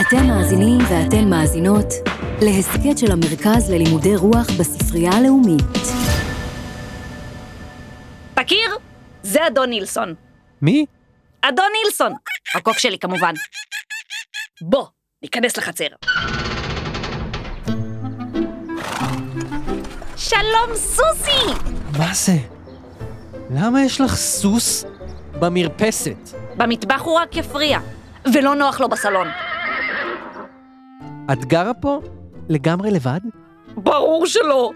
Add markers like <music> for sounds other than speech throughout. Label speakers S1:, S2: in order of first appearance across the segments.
S1: אתם מאזינים ואתן מאזינות להסכת של המרכז ללימודי רוח בספרייה הלאומית.
S2: מכיר? זה אדון נילסון.
S3: מי?
S2: אדון נילסון. הקוף שלי כמובן. בוא, ניכנס לחצר. שלום סוסי!
S3: מה זה? למה יש לך סוס במרפסת?
S2: במטבח הוא רק יפריע, ולא נוח לו בסלון.
S3: את גרה פה לגמרי לבד?
S2: ברור שלא.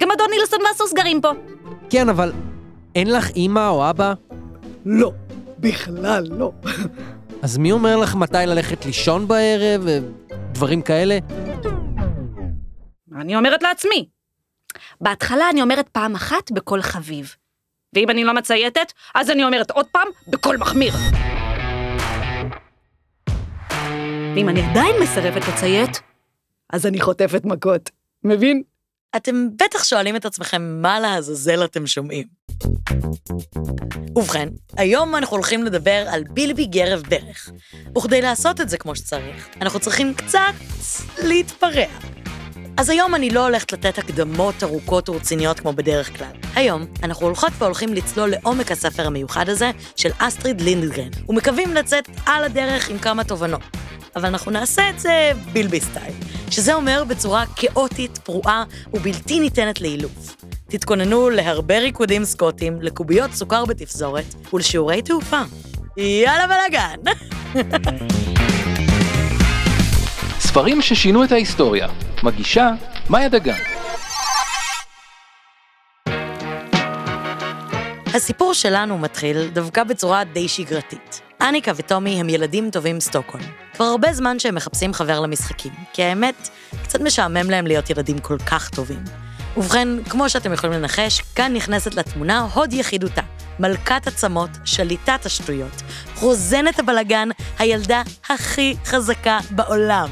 S2: גם אדון נילסון והסוס גרים פה.
S3: כן, אבל אין לך אימא או אבא?
S4: לא, בכלל לא.
S3: אז מי אומר לך מתי ללכת לישון בערב ודברים כאלה?
S2: אני אומרת לעצמי. בהתחלה אני אומרת פעם אחת בקול חביב. ואם אני לא מצייתת, אז אני אומרת עוד פעם בקול מחמיר. ואם אני עדיין מסרבת לציית,
S4: אז אני חוטפת מכות. מבין?
S5: אתם בטח שואלים את עצמכם מה לעזאזל אתם שומעים. ובכן, היום אנחנו הולכים לדבר על בילבי גרב ברך. וכדי לעשות את זה כמו שצריך, אנחנו צריכים קצת להתפרע. אז היום אני לא הולכת לתת הקדמות ארוכות ורציניות כמו בדרך כלל. היום אנחנו הולכות והולכים לצלול לעומק הספר המיוחד הזה של אסטריד לינדגרן, ומקווים לצאת על הדרך עם כמה תובנות. אבל אנחנו נעשה את זה בילבי סטייל, שזה אומר בצורה כאוטית, פרועה ובלתי ניתנת לאילוף. תתכוננו להרבה ריקודים סקוטים, לקוביות סוכר בתפזורת ולשיעורי תעופה. יאללה בלאגן! <laughs>
S6: ספרים ששינו את ההיסטוריה, מגישה מאיה דגן.
S5: הסיפור שלנו מתחיל דווקא בצורה די שגרתית. אניקה וטומי הם ילדים טובים סטוקהולם. כבר הרבה זמן שהם מחפשים חבר למשחקים, כי האמת, קצת משעמם להם להיות ילדים כל כך טובים. ובכן, כמו שאתם יכולים לנחש, כאן נכנסת לתמונה הוד יחידותה, מלכת עצמות, שליטת השטויות, רוזנת הבלגן, הילדה הכי חזקה בעולם.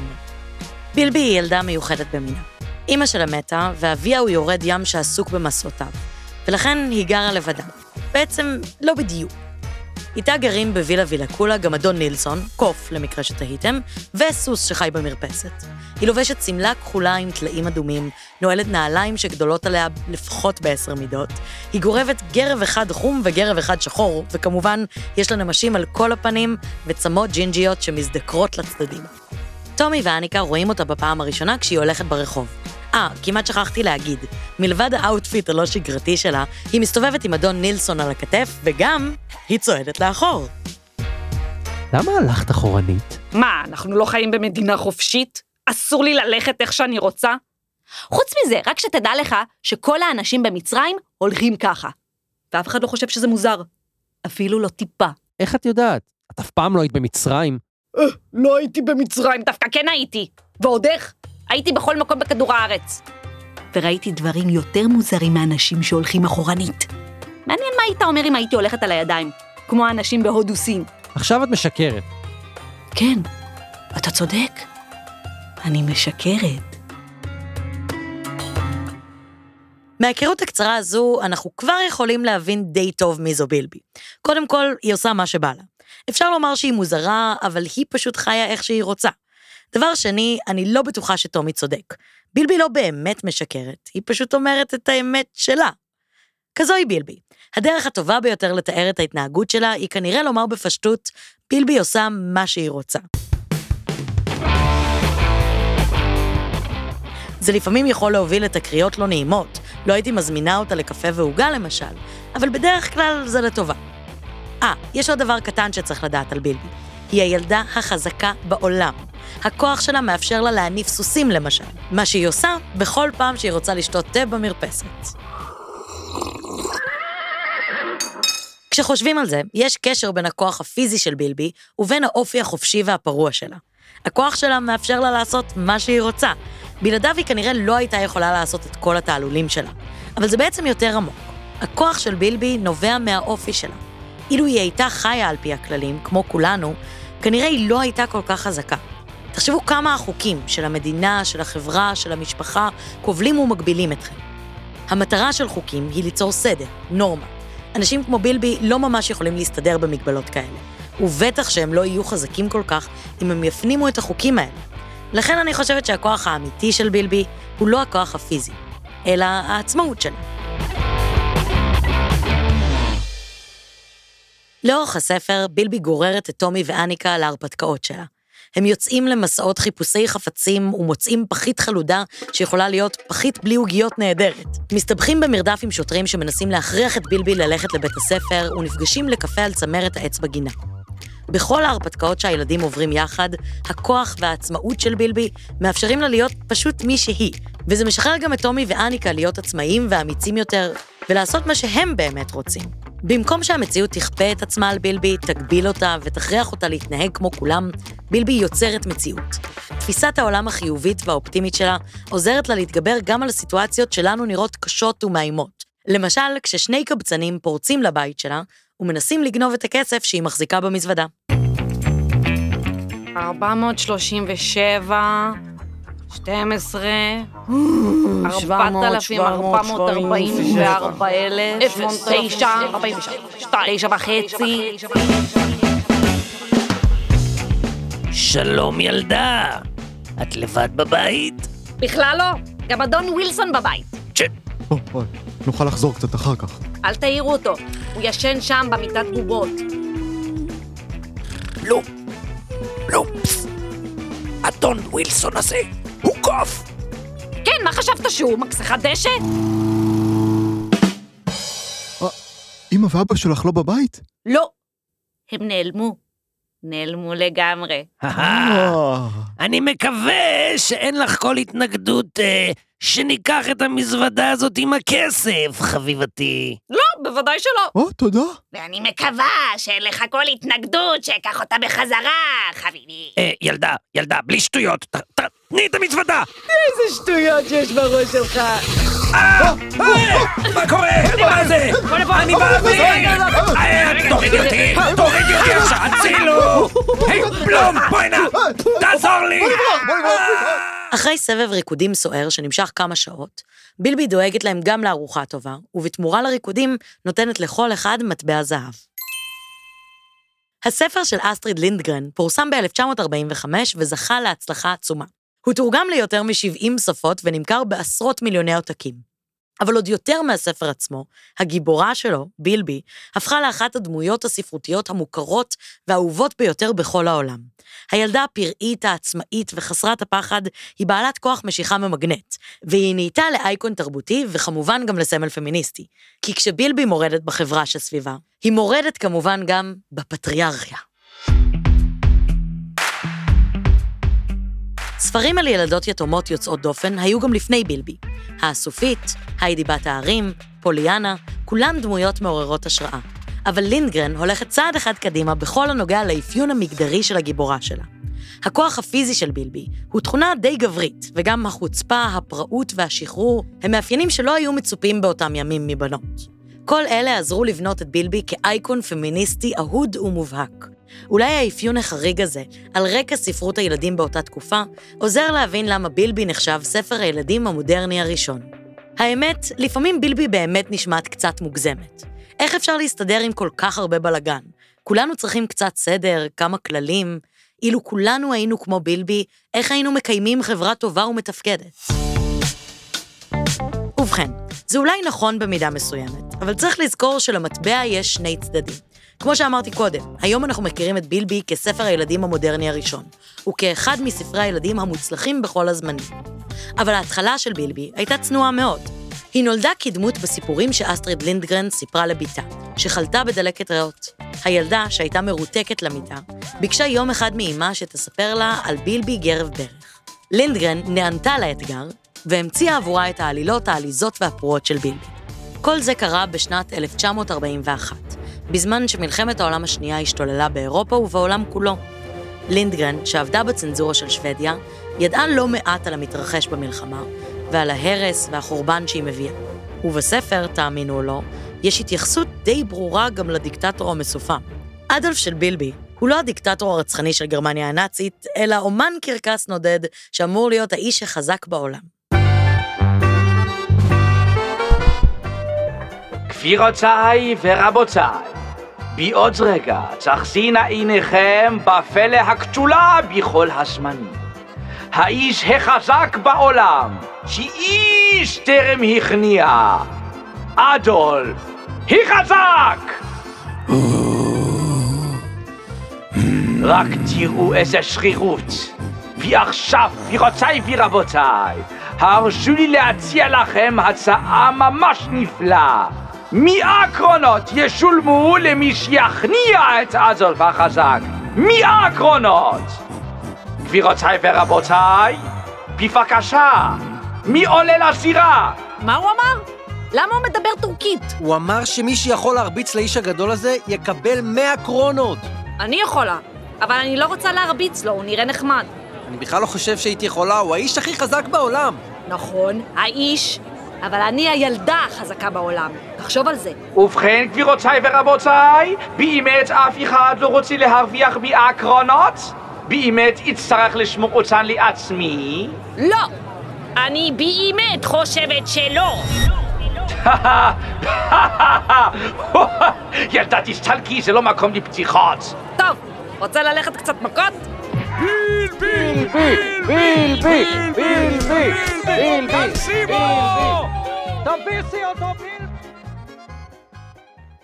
S5: בילבי היא ילדה מיוחדת במינה. אימא שלה מתה, ואביה הוא יורד ים שעסוק במסעותיו, ולכן היא גרה לבדה. בעצם, לא בדיוק. איתה גרים בווילה וילקולה גם אדון נילסון, קוף למקרה שתהיתם, וסוס שחי במרפסת. היא לובשת שמלה כחולה עם טלאים אדומים, נועלת נעליים שגדולות עליה לפחות בעשר מידות. היא גורבת גרב אחד חום וגרב אחד שחור, וכמובן, יש לה נמשים על כל הפנים וצמות ג'ינג'יות שמזדקרות לצדדים. טומי ואניקה רואים אותה בפעם הראשונה כשהיא הולכת ברחוב. אה, כמעט שכחתי להגיד, מלבד ה outfit הלא שגרתי שלה, היא מסתובבת עם אדון נילסון על הכתף, וגם היא צועדת לאחור.
S3: למה הלכת אחורנית?
S2: מה, אנחנו לא חיים במדינה חופשית? אסור לי ללכת איך שאני רוצה? חוץ מזה, רק שתדע לך שכל האנשים במצרים הולכים ככה. ואף אחד לא חושב שזה מוזר. אפילו לא טיפה.
S3: איך את יודעת? את אף פעם לא היית במצרים.
S4: אה, לא הייתי במצרים.
S2: דווקא כן הייתי. ועוד איך? הייתי בכל מקום בכדור הארץ. וראיתי דברים יותר מוזרים מאנשים שהולכים אחורנית. מעניין מה היית אומר אם הייתי הולכת על הידיים, כמו האנשים בהודו סין.
S3: עכשיו את משקרת.
S2: כן, אתה צודק. אני משקרת.
S5: מההיכרות הקצרה הזו, אנחנו כבר יכולים להבין די טוב מי זו בילבי. קודם כל, היא עושה מה שבא לה. אפשר לומר שהיא מוזרה, אבל היא פשוט חיה איך שהיא רוצה. דבר שני, אני לא בטוחה שטומי צודק. בילבי לא באמת משקרת, היא פשוט אומרת את האמת שלה. כזו היא בילבי. הדרך הטובה ביותר לתאר את ההתנהגות שלה היא כנראה לומר בפשטות, בילבי עושה מה שהיא רוצה. זה לפעמים יכול להוביל לתקריות לא נעימות, לא הייתי מזמינה אותה לקפה ועוגה למשל, אבל בדרך כלל זה לטובה. אה, יש עוד דבר קטן שצריך לדעת על בילבי. היא הילדה החזקה בעולם. הכוח שלה מאפשר לה להניף סוסים למשל, מה שהיא עושה בכל פעם שהיא רוצה לשתות תה במרפסת. כשחושבים על זה, יש קשר בין הכוח הפיזי של בילבי ובין האופי החופשי והפרוע שלה. הכוח שלה מאפשר לה לעשות מה שהיא רוצה. בלעדיו היא כנראה לא הייתה יכולה לעשות את כל התעלולים שלה. אבל זה בעצם יותר עמוק. הכוח של בילבי נובע מהאופי שלה. אילו היא הייתה חיה על פי הכללים, כמו כולנו, כנראה היא לא הייתה כל כך חזקה. תחשבו כמה החוקים של המדינה, של החברה, של המשפחה, כובלים ומגבילים אתכם. המטרה של חוקים היא ליצור סדר, נורמה. אנשים כמו בילבי לא ממש יכולים להסתדר במגבלות כאלה. ובטח שהם לא יהיו חזקים כל כך אם הם יפנימו את החוקים האלה. לכן אני חושבת שהכוח האמיתי של בילבי הוא לא הכוח הפיזי, אלא העצמאות שלו. לאורך הספר, בילבי גוררת את טומי ואניקה להרפתקאות שלה. הם יוצאים למסעות חיפושי חפצים ומוצאים פחית חלודה שיכולה להיות פחית בלי עוגיות נהדרת. מסתבכים במרדף עם שוטרים שמנסים להכריח את בילבי ללכת לבית הספר ונפגשים לקפה על צמרת העץ בגינה. בכל ההרפתקאות שהילדים עוברים יחד, הכוח והעצמאות של בילבי מאפשרים לה להיות פשוט מי שהיא, וזה משחרר גם את טומי ואניקה להיות עצמאיים ואמיצים יותר, ולעשות מה שהם באמת רוצים. במקום שהמציאות תכפה את עצמה על בילבי, תגביל אותה ותכריח אותה להתנהג כמו כולם, בילבי יוצרת מציאות. תפיסת העולם החיובית והאופטימית שלה עוזרת לה להתגבר גם על סיטואציות שלנו נראות קשות ומאיימות. למשל, כששני קבצנים פורצים לבית שלה ומנסים לגנוב את הכסף שהיא מחזיקה במזוודה.
S2: 437, 12, 4,444,009, 9 וחצי.
S7: שלום ילדה, את לבד בבית?
S2: בכלל לא, גם אדון ווילסון בבית.
S8: בוא, בוא, נוכל לחזור קצת אחר כך.
S2: אל תעירו אותו, הוא ישן שם במיטת בובות.
S7: לא, לא, פס. אדון ווילסון הזה, הוא קוף!
S2: כן, מה חשבת שהוא, מכסחת דשא?
S8: אמא ואבא שלך לא בבית?
S2: לא. הם נעלמו. נעלמו לגמרי. <laughs>
S7: אני מקווה שאין לך כל התנגדות אה, שניקח את המזוודה הזאת עם הכסף, חביבתי.
S2: לא, בוודאי שלא.
S8: או, תודה.
S2: ואני מקווה שאין לך כל התנגדות שאקח אותה בחזרה, חביבי.
S7: אה, ילדה, ילדה, בלי שטויות, ת- ת- תני את המזוודה!
S4: איזה שטויות שיש בראש שלך.
S7: אה, אה, מה קורה? מה זה? אני באוויר! אה, תורידי אותי! תורידי אותי עכשיו! הצילו! היי, בלום, בואי הנה! תעזור לי!
S5: אחרי סבב ריקודים סוער שנמשך כמה שעות, בילבי דואגת להם גם לארוחה טובה, ובתמורה לריקודים נותנת לכל אחד מטבע זהב. הספר של אסטריד לינדגרן פורסם ב-1945 וזכה להצלחה עצומה. הוא תורגם ליותר מ-70 שפות ונמכר בעשרות מיליוני עותקים. אבל עוד יותר מהספר עצמו, הגיבורה שלו, בילבי, הפכה לאחת הדמויות הספרותיות המוכרות והאהובות ביותר בכל העולם. הילדה הפראית, העצמאית וחסרת הפחד היא בעלת כוח משיכה ממגנט, והיא נהייתה לאייקון תרבותי וכמובן גם לסמל פמיניסטי. כי כשבילבי מורדת בחברה שסביבה, היא מורדת כמובן גם בפטריארכיה. ספרים על ילדות יתומות יוצאות דופן היו גם לפני בילבי. האסופית, היידי בת ההרים, פוליאנה, כולם דמויות מעוררות השראה. אבל לינדגרן הולכת צעד אחד קדימה בכל הנוגע לאפיון המגדרי של הגיבורה שלה. הכוח הפיזי של בילבי הוא תכונה די גברית, וגם החוצפה, הפראות והשחרור הם מאפיינים שלא היו מצופים באותם ימים מבנות. כל אלה עזרו לבנות את בילבי כאייקון פמיניסטי אהוד ומובהק. אולי האפיון החריג הזה, על רקע ספרות הילדים באותה תקופה, עוזר להבין למה בילבי נחשב ספר הילדים המודרני הראשון. האמת, לפעמים בילבי באמת נשמעת קצת מוגזמת. איך אפשר להסתדר עם כל כך הרבה בלאגן? כולנו צריכים קצת סדר, כמה כללים. אילו כולנו היינו כמו בילבי, איך היינו מקיימים חברה טובה ומתפקדת? ובכן, זה אולי נכון במידה מסוימת, אבל צריך לזכור שלמטבע יש שני צדדים. כמו שאמרתי קודם, היום אנחנו מכירים את בילבי כספר הילדים המודרני הראשון, וכאחד מספרי הילדים המוצלחים בכל הזמנים. אבל ההתחלה של בילבי הייתה צנועה מאוד. היא נולדה כדמות בסיפורים שאסטריד לינדגרן סיפרה לביתה, שחלתה בדלקת ריאות. הילדה, שהייתה מרותקת למיטה, ביקשה יום אחד מאימה שתספר לה על בילבי גרב ברך. לינדגרן נענתה לאתגר, והמציאה עבורה את העלילות העליזות והפרועות של בילבי. כל זה קרה בשנת 1941, בזמן שמלחמת העולם השנייה השתוללה באירופה ובעולם כולו. לינדגרן, שעבדה בצנזורה של שוודיה, ידעה לא מעט על המתרחש במלחמה, ועל ההרס והחורבן שהיא מביאה. ובספר, תאמינו או לא, יש התייחסות די ברורה גם לדיקטטור המסופם. אדולף של בילבי הוא לא הדיקטטור הרצחני של גרמניה הנאצית, אלא אומן קרקס נודד שאמור להיות האיש החזק בעולם.
S6: גבירותיי ורבותיי,
S9: בעוד רגע תחזינה עיניכם בפלא הכתולה בכל הזמנים. האיש החזק בעולם, שאיש טרם הכניע. אדולף, החזק! רק תראו איזה שרירות. ועכשיו, גבירותיי ורבותיי, הרשו לי להציע לכם הצעה ממש נפלאה. מי הקרונות ישולמו למי שיכניע את אדולף החזק? מי הקרונות? גבירותיי ורבותיי, בבקשה, מי עולה לזירה?
S2: מה הוא אמר? למה הוא מדבר טורקית?
S3: הוא אמר שמי שיכול להרביץ לאיש הגדול הזה, יקבל 100 קרונות.
S2: אני יכולה, אבל אני לא רוצה להרביץ לו, הוא נראה נחמד.
S3: אני בכלל לא חושב שהייתי יכולה, הוא האיש הכי חזק בעולם.
S2: נכון, האיש, אבל אני הילדה החזקה בעולם. תחשוב על זה.
S9: ובכן, גבירותיי ורבותיי, באמת אף אחד לא רוצה להרוויח מהקרונות? באמת אצטרך לשמור אותן לעצמי?
S2: לא! אני באמת חושבת שלא! <laughs>
S9: ילדה תסתלקי, זה לא מקום לפתיחות.
S2: טוב, רוצה ללכת קצת מכות?
S3: בילבי! בילבי! בילבי! בילבי! תביסי אותו, בילבי!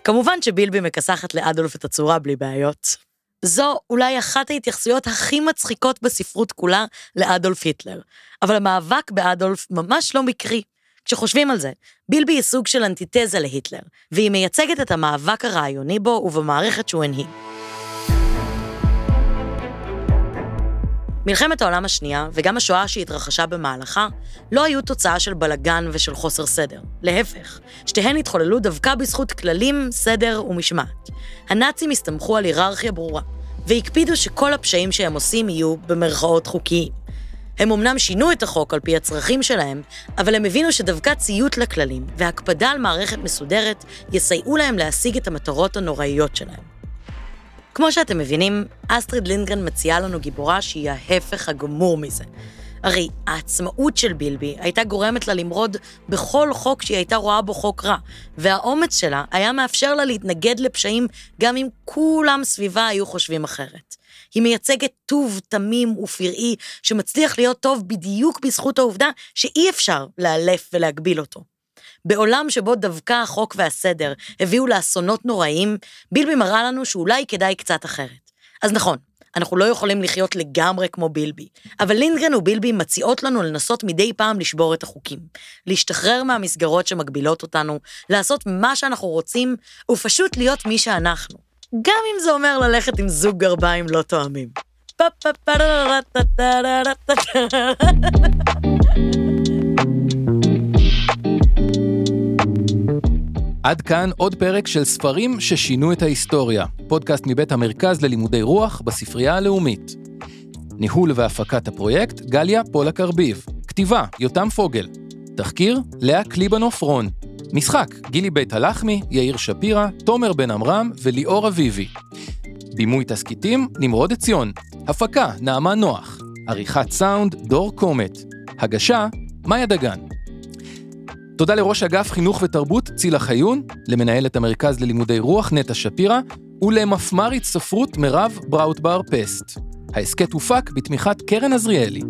S5: כמובן שבילבי מכסחת לאדולף את הצורה בלי בעיות. זו אולי אחת ההתייחסויות הכי מצחיקות בספרות כולה לאדולף היטלר. אבל המאבק באדולף ממש לא מקרי. כשחושבים על זה, בילבי היא סוג של אנטיתזה להיטלר, והיא מייצגת את המאבק הרעיוני בו ובמערכת שהוא הנהיג. מלחמת העולם השנייה, וגם השואה שהתרחשה במהלכה, לא היו תוצאה של בלגן ושל חוסר סדר. להפך, שתיהן התחוללו דווקא בזכות כללים, סדר ומשמעת. הנאצים הסתמכו על היררכיה ברורה, והקפידו שכל הפשעים שהם עושים יהיו במרכאות חוקיים. הם אמנם שינו את החוק על פי הצרכים שלהם, אבל הם הבינו שדווקא ציות לכללים והקפדה על מערכת מסודרת יסייעו להם להשיג את המטרות הנוראיות שלהם. כמו שאתם מבינים, אסטריד לינגרן מציעה לנו גיבורה שהיא ההפך הגמור מזה. הרי העצמאות של בילבי הייתה גורמת לה למרוד בכל חוק שהיא הייתה רואה בו חוק רע, והאומץ שלה היה מאפשר לה להתנגד לפשעים גם אם כולם סביבה היו חושבים אחרת. היא מייצגת טוב תמים ופראי שמצליח להיות טוב בדיוק בזכות העובדה שאי אפשר לאלף ולהגביל אותו. בעולם שבו דווקא החוק והסדר הביאו לאסונות נוראיים, בילבי מראה לנו שאולי כדאי קצת אחרת. אז נכון, אנחנו לא יכולים לחיות לגמרי כמו בילבי, אבל לינדגרן ובילבי מציעות לנו לנסות מדי פעם לשבור את החוקים, להשתחרר מהמסגרות שמגבילות אותנו, לעשות מה שאנחנו רוצים, ופשוט להיות מי שאנחנו. גם אם זה אומר ללכת עם זוג גרביים לא תואמים.
S6: עד כאן עוד פרק של ספרים ששינו את ההיסטוריה, פודקאסט מבית המרכז ללימודי רוח בספרייה הלאומית. ניהול והפקת הפרויקט, גליה פולק ארביב. כתיבה, יותם פוגל. תחקיר, לאה קליבנוף רון. משחק, גילי בית הלחמי, יאיר שפירא, תומר בן עמרם וליאור אביבי. בימוי תסכיתים, נמרוד עציון. הפקה, נעמה נוח. עריכת סאונד, דור קומט. הגשה, מאיה דגן. תודה לראש אגף חינוך ותרבות צילה חיון, למנהלת המרכז ללימודי רוח נטע שפירא, ולמפמ"רית ספרות מירב בראוטבר פסט. ההסכת הופק בתמיכת קרן עזריאלי.